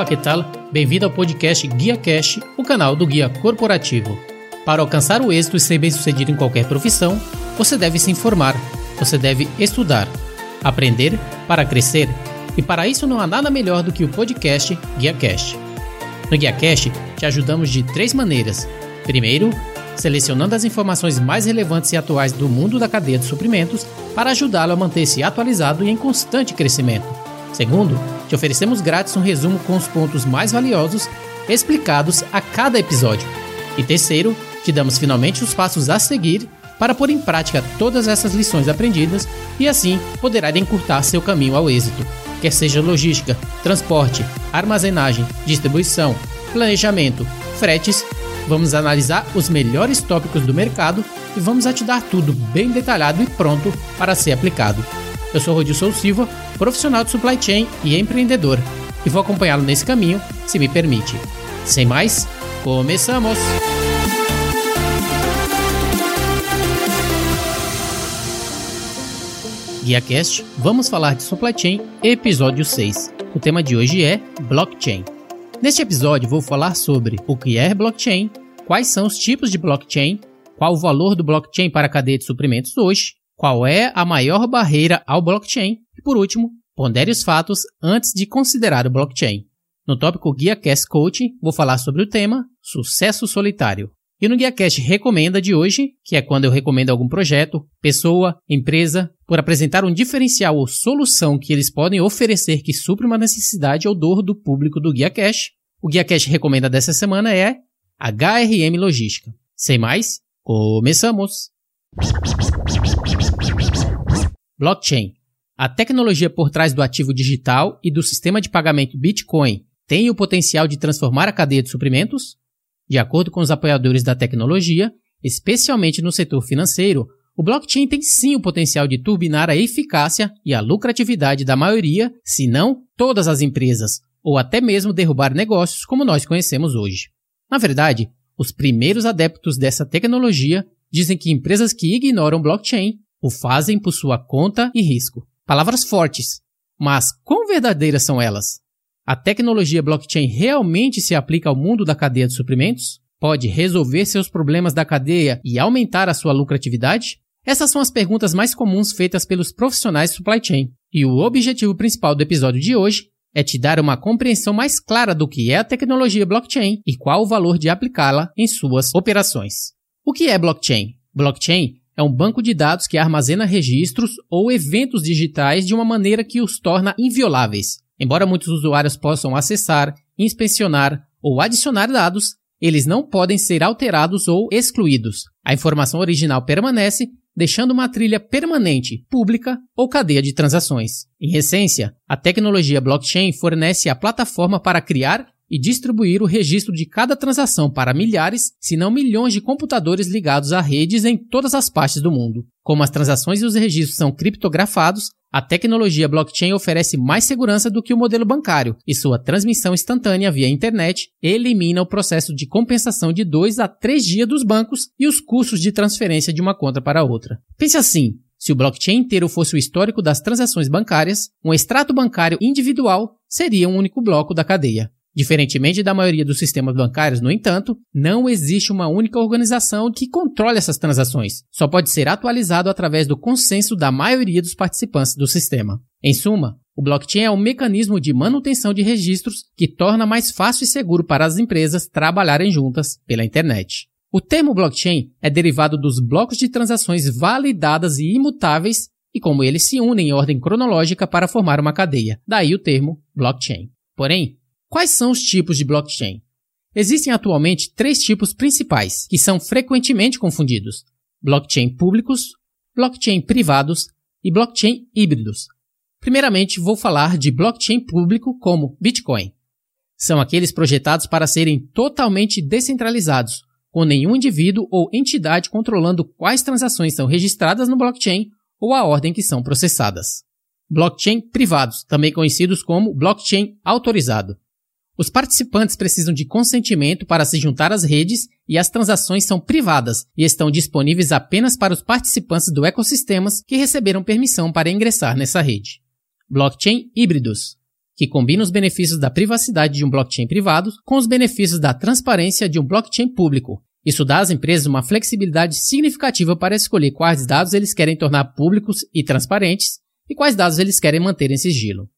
Olá, que tal? Bem-vindo ao podcast Guia Cash, o canal do guia corporativo. Para alcançar o êxito e ser bem-sucedido em qualquer profissão, você deve se informar, você deve estudar, aprender para crescer. E para isso não há nada melhor do que o podcast Guia Cash. No Guia Cash, te ajudamos de três maneiras. Primeiro, selecionando as informações mais relevantes e atuais do mundo da cadeia de suprimentos para ajudá-lo a manter-se atualizado e em constante crescimento. Segundo, te oferecemos grátis um resumo com os pontos mais valiosos explicados a cada episódio. E terceiro, te damos finalmente os passos a seguir para pôr em prática todas essas lições aprendidas e assim poderá encurtar seu caminho ao êxito, quer seja logística, transporte, armazenagem, distribuição, planejamento, fretes. Vamos analisar os melhores tópicos do mercado e vamos a te dar tudo bem detalhado e pronto para ser aplicado. Eu sou Rodilson Silva, profissional de supply chain e empreendedor, e vou acompanhá-lo nesse caminho, se me permite. Sem mais, começamos! GuiaCast, vamos falar de supply chain, episódio 6. O tema de hoje é blockchain. Neste episódio vou falar sobre o que é blockchain, quais são os tipos de blockchain, qual o valor do blockchain para a cadeia de suprimentos hoje, qual é a maior barreira ao blockchain e, por último, pondere os fatos antes de considerar o blockchain. No tópico Guia Cast Coaching, vou falar sobre o tema Sucesso Solitário. E no Guia Cast Recomenda de hoje, que é quando eu recomendo algum projeto, pessoa, empresa, por apresentar um diferencial ou solução que eles podem oferecer que supre uma necessidade ou dor do público do Guia Cash, o Guia Cash Recomenda dessa semana é HRM Logística. Sem mais, começamos! Blockchain. A tecnologia por trás do ativo digital e do sistema de pagamento Bitcoin tem o potencial de transformar a cadeia de suprimentos? De acordo com os apoiadores da tecnologia, especialmente no setor financeiro, o blockchain tem sim o potencial de turbinar a eficácia e a lucratividade da maioria, se não todas as empresas, ou até mesmo derrubar negócios como nós conhecemos hoje. Na verdade, os primeiros adeptos dessa tecnologia dizem que empresas que ignoram blockchain o fazem por sua conta e risco. Palavras fortes, mas quão verdadeiras são elas? A tecnologia blockchain realmente se aplica ao mundo da cadeia de suprimentos? Pode resolver seus problemas da cadeia e aumentar a sua lucratividade? Essas são as perguntas mais comuns feitas pelos profissionais supply chain. E o objetivo principal do episódio de hoje é te dar uma compreensão mais clara do que é a tecnologia blockchain e qual o valor de aplicá-la em suas operações. O que é blockchain? Blockchain é um banco de dados que armazena registros ou eventos digitais de uma maneira que os torna invioláveis. Embora muitos usuários possam acessar, inspecionar ou adicionar dados, eles não podem ser alterados ou excluídos. A informação original permanece, deixando uma trilha permanente, pública ou cadeia de transações. Em essência, a tecnologia blockchain fornece a plataforma para criar e distribuir o registro de cada transação para milhares, se não milhões de computadores ligados a redes em todas as partes do mundo. Como as transações e os registros são criptografados, a tecnologia blockchain oferece mais segurança do que o modelo bancário e sua transmissão instantânea via internet elimina o processo de compensação de 2 a 3 dias dos bancos e os custos de transferência de uma conta para outra. Pense assim: se o blockchain inteiro fosse o histórico das transações bancárias, um extrato bancário individual seria um único bloco da cadeia. Diferentemente da maioria dos sistemas bancários, no entanto, não existe uma única organização que controle essas transações. Só pode ser atualizado através do consenso da maioria dos participantes do sistema. Em suma, o blockchain é um mecanismo de manutenção de registros que torna mais fácil e seguro para as empresas trabalharem juntas pela internet. O termo blockchain é derivado dos blocos de transações validadas e imutáveis e como eles se unem em ordem cronológica para formar uma cadeia. Daí o termo blockchain. Porém, Quais são os tipos de blockchain? Existem atualmente três tipos principais, que são frequentemente confundidos: blockchain públicos, blockchain privados e blockchain híbridos. Primeiramente, vou falar de blockchain público como Bitcoin. São aqueles projetados para serem totalmente descentralizados, com nenhum indivíduo ou entidade controlando quais transações são registradas no blockchain ou a ordem que são processadas. Blockchain privados, também conhecidos como blockchain autorizado. Os participantes precisam de consentimento para se juntar às redes e as transações são privadas e estão disponíveis apenas para os participantes do ecossistemas que receberam permissão para ingressar nessa rede. Blockchain híbridos, que combina os benefícios da privacidade de um blockchain privado com os benefícios da transparência de um blockchain público. Isso dá às empresas uma flexibilidade significativa para escolher quais dados eles querem tornar públicos e transparentes e quais dados eles querem manter em sigilo.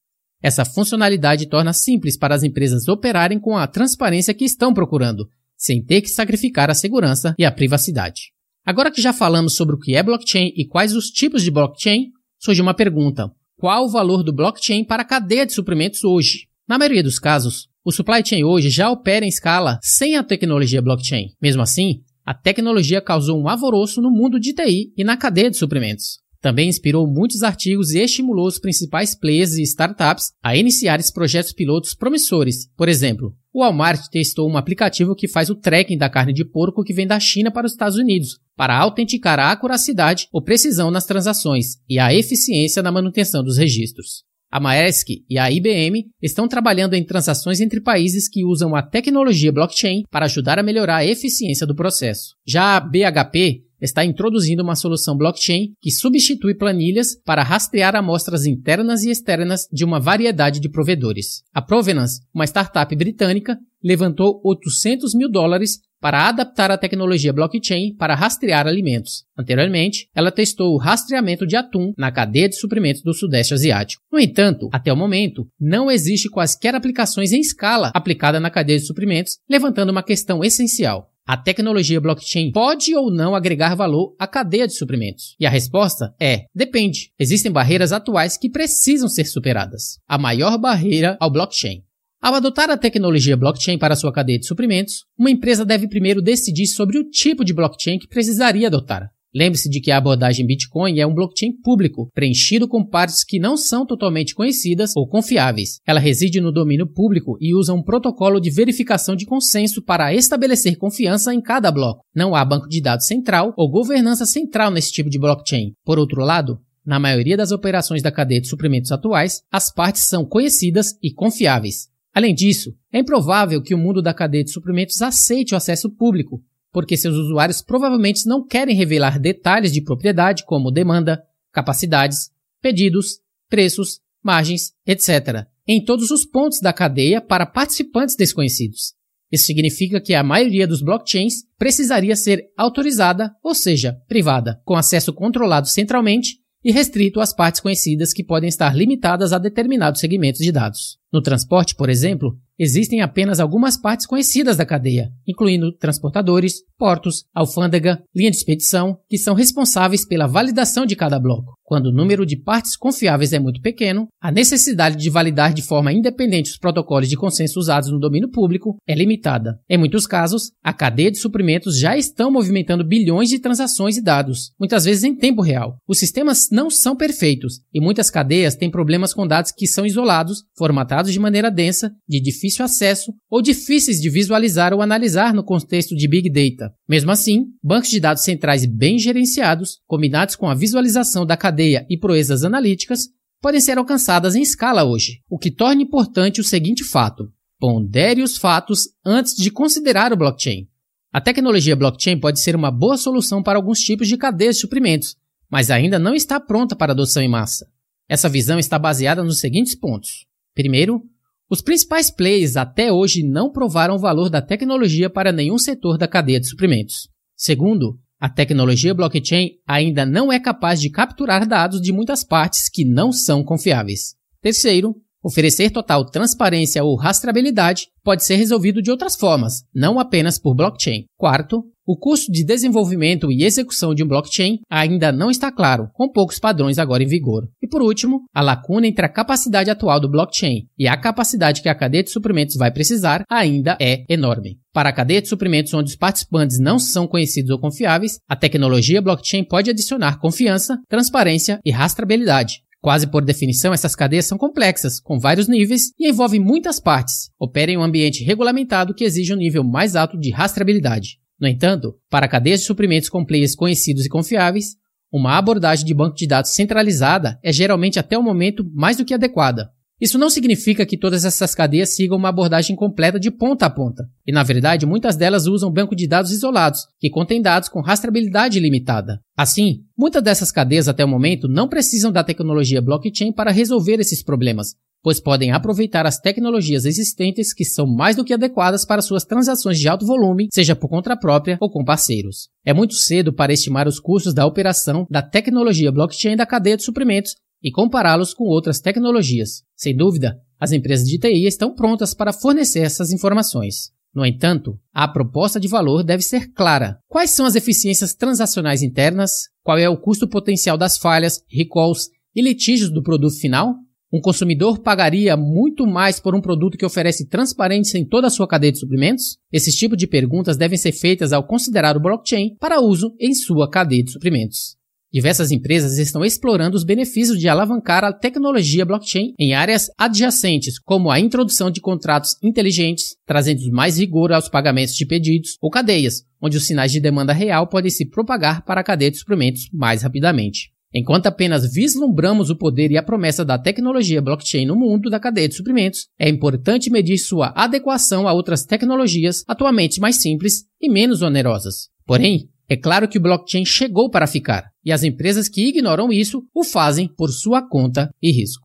Essa funcionalidade torna simples para as empresas operarem com a transparência que estão procurando, sem ter que sacrificar a segurança e a privacidade. Agora que já falamos sobre o que é blockchain e quais os tipos de blockchain, surge uma pergunta: qual o valor do blockchain para a cadeia de suprimentos hoje? Na maioria dos casos, o supply chain hoje já opera em escala sem a tecnologia blockchain. Mesmo assim, a tecnologia causou um alvoroço no mundo de TI e na cadeia de suprimentos. Também inspirou muitos artigos e estimulou os principais players e startups a iniciar projetos pilotos promissores. Por exemplo, o Walmart testou um aplicativo que faz o tracking da carne de porco que vem da China para os Estados Unidos, para autenticar a acuracidade ou precisão nas transações e a eficiência na manutenção dos registros. A Maersk e a IBM estão trabalhando em transações entre países que usam a tecnologia blockchain para ajudar a melhorar a eficiência do processo. Já a BHP está introduzindo uma solução blockchain que substitui planilhas para rastrear amostras internas e externas de uma variedade de provedores. A Provenance, uma startup britânica, levantou 800 mil dólares para adaptar a tecnologia blockchain para rastrear alimentos. Anteriormente, ela testou o rastreamento de atum na cadeia de suprimentos do Sudeste Asiático. No entanto, até o momento, não existe quaisquer aplicações em escala aplicada na cadeia de suprimentos, levantando uma questão essencial. A tecnologia blockchain pode ou não agregar valor à cadeia de suprimentos? E a resposta é: depende. Existem barreiras atuais que precisam ser superadas. A maior barreira ao blockchain. Ao adotar a tecnologia blockchain para sua cadeia de suprimentos, uma empresa deve primeiro decidir sobre o tipo de blockchain que precisaria adotar. Lembre-se de que a abordagem Bitcoin é um blockchain público, preenchido com partes que não são totalmente conhecidas ou confiáveis. Ela reside no domínio público e usa um protocolo de verificação de consenso para estabelecer confiança em cada bloco. Não há banco de dados central ou governança central nesse tipo de blockchain. Por outro lado, na maioria das operações da cadeia de suprimentos atuais, as partes são conhecidas e confiáveis. Além disso, é improvável que o mundo da cadeia de suprimentos aceite o acesso público, porque seus usuários provavelmente não querem revelar detalhes de propriedade como demanda, capacidades, pedidos, preços, margens, etc., em todos os pontos da cadeia para participantes desconhecidos. Isso significa que a maioria dos blockchains precisaria ser autorizada, ou seja, privada, com acesso controlado centralmente e restrito às partes conhecidas que podem estar limitadas a determinados segmentos de dados. No transporte, por exemplo, existem apenas algumas partes conhecidas da cadeia, incluindo transportadores, portos, alfândega, linha de expedição, que são responsáveis pela validação de cada bloco. Quando o número de partes confiáveis é muito pequeno, a necessidade de validar de forma independente os protocolos de consenso usados no domínio público é limitada. Em muitos casos, a cadeia de suprimentos já estão movimentando bilhões de transações e dados, muitas vezes em tempo real. Os sistemas não são perfeitos e muitas cadeias têm problemas com dados que são isolados, formatados de maneira densa, de difícil acesso ou difíceis de visualizar ou analisar no contexto de Big Data. Mesmo assim, bancos de dados centrais bem gerenciados, combinados com a visualização da cadeia cadeia e proezas analíticas podem ser alcançadas em escala hoje, o que torna importante o seguinte fato: pondere os fatos antes de considerar o blockchain. A tecnologia blockchain pode ser uma boa solução para alguns tipos de cadeias de suprimentos, mas ainda não está pronta para adoção em massa. Essa visão está baseada nos seguintes pontos. Primeiro, os principais players até hoje não provaram o valor da tecnologia para nenhum setor da cadeia de suprimentos. Segundo, a tecnologia blockchain ainda não é capaz de capturar dados de muitas partes que não são confiáveis. Terceiro, oferecer total transparência ou rastreabilidade pode ser resolvido de outras formas, não apenas por blockchain. Quarto, o custo de desenvolvimento e execução de um blockchain ainda não está claro, com poucos padrões agora em vigor. E por último, a lacuna entre a capacidade atual do blockchain e a capacidade que a cadeia de suprimentos vai precisar ainda é enorme. Para a cadeia de suprimentos onde os participantes não são conhecidos ou confiáveis, a tecnologia blockchain pode adicionar confiança, transparência e rastreabilidade. Quase por definição, essas cadeias são complexas, com vários níveis e envolvem muitas partes. Operem em um ambiente regulamentado que exige um nível mais alto de rastreabilidade. No entanto, para cadeias de suprimentos com players conhecidos e confiáveis, uma abordagem de banco de dados centralizada é geralmente até o momento mais do que adequada. Isso não significa que todas essas cadeias sigam uma abordagem completa de ponta a ponta. E na verdade, muitas delas usam banco de dados isolados, que contêm dados com rastreabilidade limitada. Assim, muitas dessas cadeias até o momento não precisam da tecnologia blockchain para resolver esses problemas, pois podem aproveitar as tecnologias existentes que são mais do que adequadas para suas transações de alto volume, seja por conta própria ou com parceiros. É muito cedo para estimar os custos da operação da tecnologia blockchain da cadeia de suprimentos e compará-los com outras tecnologias. Sem dúvida, as empresas de TI estão prontas para fornecer essas informações. No entanto, a proposta de valor deve ser clara. Quais são as eficiências transacionais internas? Qual é o custo potencial das falhas, recalls e litígios do produto final? Um consumidor pagaria muito mais por um produto que oferece transparência em toda a sua cadeia de suprimentos? Esses tipos de perguntas devem ser feitas ao considerar o blockchain para uso em sua cadeia de suprimentos. Diversas empresas estão explorando os benefícios de alavancar a tecnologia blockchain em áreas adjacentes, como a introdução de contratos inteligentes, trazendo mais rigor aos pagamentos de pedidos, ou cadeias, onde os sinais de demanda real podem se propagar para a cadeia de suprimentos mais rapidamente. Enquanto apenas vislumbramos o poder e a promessa da tecnologia blockchain no mundo da cadeia de suprimentos, é importante medir sua adequação a outras tecnologias atualmente mais simples e menos onerosas. Porém, é claro que o blockchain chegou para ficar, e as empresas que ignoram isso o fazem por sua conta e risco.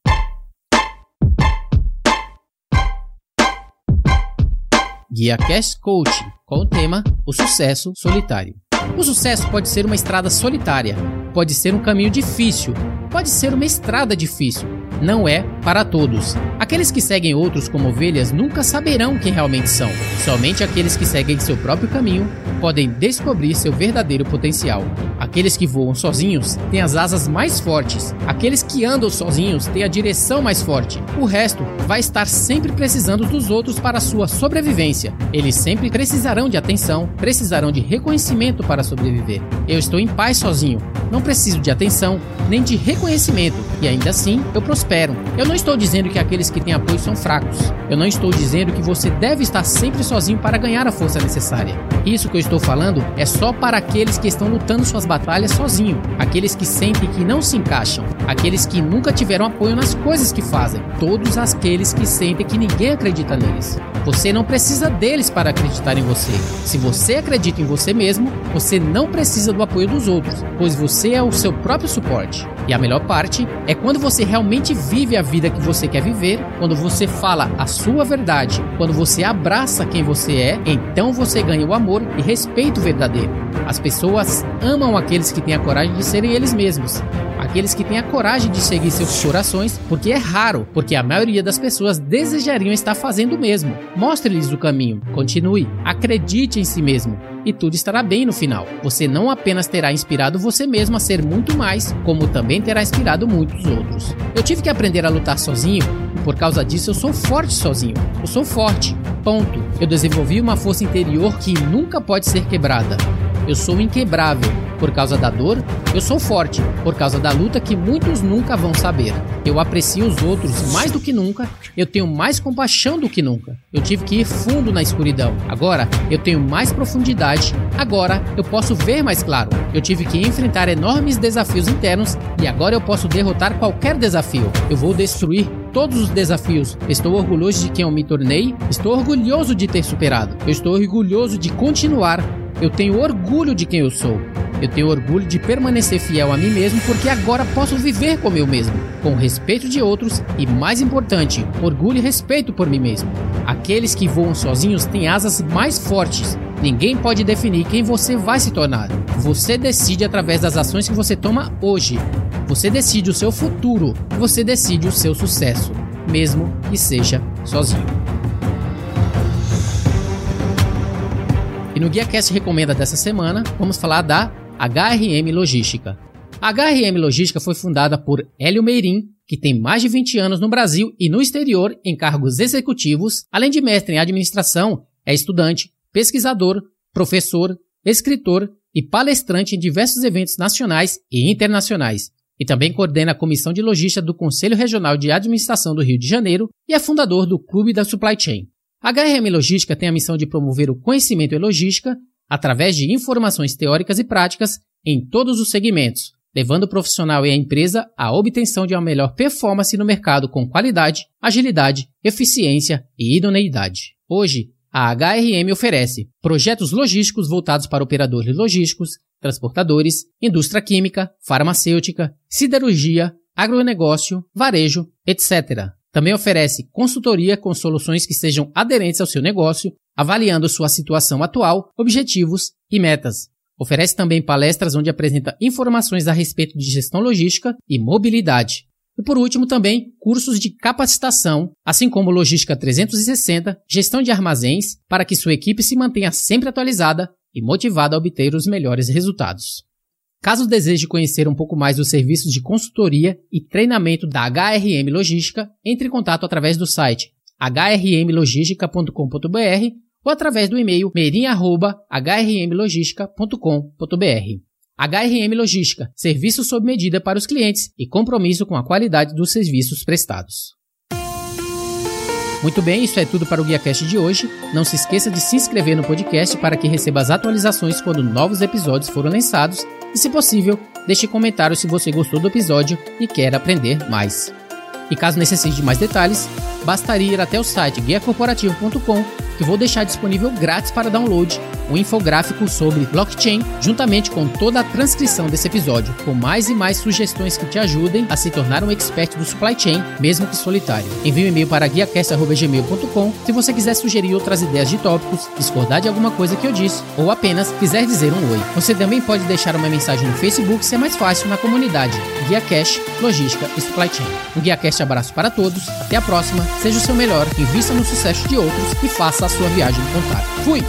Guia Cash Coach com o tema O Sucesso Solitário. O sucesso pode ser uma estrada solitária, pode ser um caminho difícil, pode ser uma estrada difícil. Não é para todos. Aqueles que seguem outros como ovelhas nunca saberão quem realmente são. Somente aqueles que seguem seu próprio caminho podem descobrir seu verdadeiro potencial. Aqueles que voam sozinhos têm as asas mais fortes. Aqueles que andam sozinhos têm a direção mais forte. O resto vai estar sempre precisando dos outros para sua sobrevivência. Eles sempre precisarão de atenção, precisarão de reconhecimento para sobreviver. Eu estou em paz sozinho. Não preciso de atenção nem de reconhecimento e ainda assim eu prospero. Eu não estou dizendo que aqueles que têm apoio são fracos. Eu não estou dizendo que você deve estar sempre sozinho para ganhar a força necessária. Isso que eu estou falando é só para aqueles que estão lutando suas batalhas sozinho, aqueles que sentem que não se encaixam, aqueles que nunca tiveram apoio nas coisas que fazem, todos aqueles que sentem que ninguém acredita neles. Você não precisa deles para acreditar em você. Se você acredita em você mesmo, você não precisa do apoio dos outros, pois você é o seu próprio suporte. E a melhor parte é quando você realmente vive a vida que você quer viver, quando você fala a sua verdade, quando você abraça quem você é, então você ganha o amor e respeito verdadeiro. As pessoas amam aqueles que têm a coragem de serem eles mesmos aqueles que têm a coragem de seguir seus corações, porque é raro, porque a maioria das pessoas desejariam estar fazendo o mesmo. Mostre-lhes o caminho, continue, acredite em si mesmo e tudo estará bem no final. Você não apenas terá inspirado você mesmo a ser muito mais, como também terá inspirado muitos outros. Eu tive que aprender a lutar sozinho e por causa disso eu sou forte sozinho. Eu sou forte. Ponto. Eu desenvolvi uma força interior que nunca pode ser quebrada. Eu sou inquebrável. Por causa da dor, eu sou forte. Por causa da luta que muitos nunca vão saber. Eu aprecio os outros mais do que nunca. Eu tenho mais compaixão do que nunca. Eu tive que ir fundo na escuridão. Agora eu tenho mais profundidade. Agora eu posso ver mais claro. Eu tive que enfrentar enormes desafios internos e agora eu posso derrotar qualquer desafio. Eu vou destruir todos os desafios. Estou orgulhoso de quem eu me tornei. Estou orgulhoso de ter superado. Eu estou orgulhoso de continuar eu tenho orgulho de quem eu sou. Eu tenho orgulho de permanecer fiel a mim mesmo porque agora posso viver como eu mesmo, com respeito de outros e, mais importante, orgulho e respeito por mim mesmo. Aqueles que voam sozinhos têm asas mais fortes. Ninguém pode definir quem você vai se tornar. Você decide através das ações que você toma hoje. Você decide o seu futuro. Você decide o seu sucesso, mesmo que seja sozinho. E no GuiaCast Recomenda dessa semana, vamos falar da HRM Logística. A HRM Logística foi fundada por Hélio Meirim, que tem mais de 20 anos no Brasil e no exterior em cargos executivos, além de mestre em administração, é estudante, pesquisador, professor, escritor e palestrante em diversos eventos nacionais e internacionais. E também coordena a Comissão de Logística do Conselho Regional de Administração do Rio de Janeiro e é fundador do Clube da Supply Chain. A HRM Logística tem a missão de promover o conhecimento em logística através de informações teóricas e práticas em todos os segmentos, levando o profissional e a empresa à obtenção de uma melhor performance no mercado com qualidade, agilidade, eficiência e idoneidade. Hoje, a HRM oferece projetos logísticos voltados para operadores logísticos, transportadores, indústria química, farmacêutica, siderurgia, agronegócio, varejo, etc Também oferece consultoria com soluções que sejam aderentes ao seu negócio, avaliando sua situação atual, objetivos e metas. Oferece também palestras onde apresenta informações a respeito de gestão logística e mobilidade. E por último, também cursos de capacitação, assim como Logística 360, gestão de armazéns, para que sua equipe se mantenha sempre atualizada e motivada a obter os melhores resultados. Caso deseje conhecer um pouco mais dos serviços de consultoria e treinamento da HRM Logística, entre em contato através do site hrmlogistica.com.br ou através do e-mail merim@hrmlogistica.com.br. HRM Logística, serviço sob medida para os clientes e compromisso com a qualidade dos serviços prestados. Muito bem, isso é tudo para o GuiaCast de hoje. Não se esqueça de se inscrever no podcast para que receba as atualizações quando novos episódios forem lançados e, se possível, deixe comentário se você gostou do episódio e quer aprender mais. E caso necessite de mais detalhes, bastaria ir até o site guiacorporativo.com que vou deixar disponível grátis para download um infográfico sobre blockchain, juntamente com toda a transcrição desse episódio, com mais e mais sugestões que te ajudem a se tornar um expert do supply chain, mesmo que solitário. Envie um e-mail para guiacast.gmail.com se você quiser sugerir outras ideias de tópicos, discordar de alguma coisa que eu disse, ou apenas quiser dizer um oi. Você também pode deixar uma mensagem no Facebook se é mais fácil na comunidade Guia Cash, Logística e Supply Chain. Um Guia Cash abraço para todos, até a próxima, seja o seu melhor, invista no sucesso de outros e faça a sua viagem contar. Fui!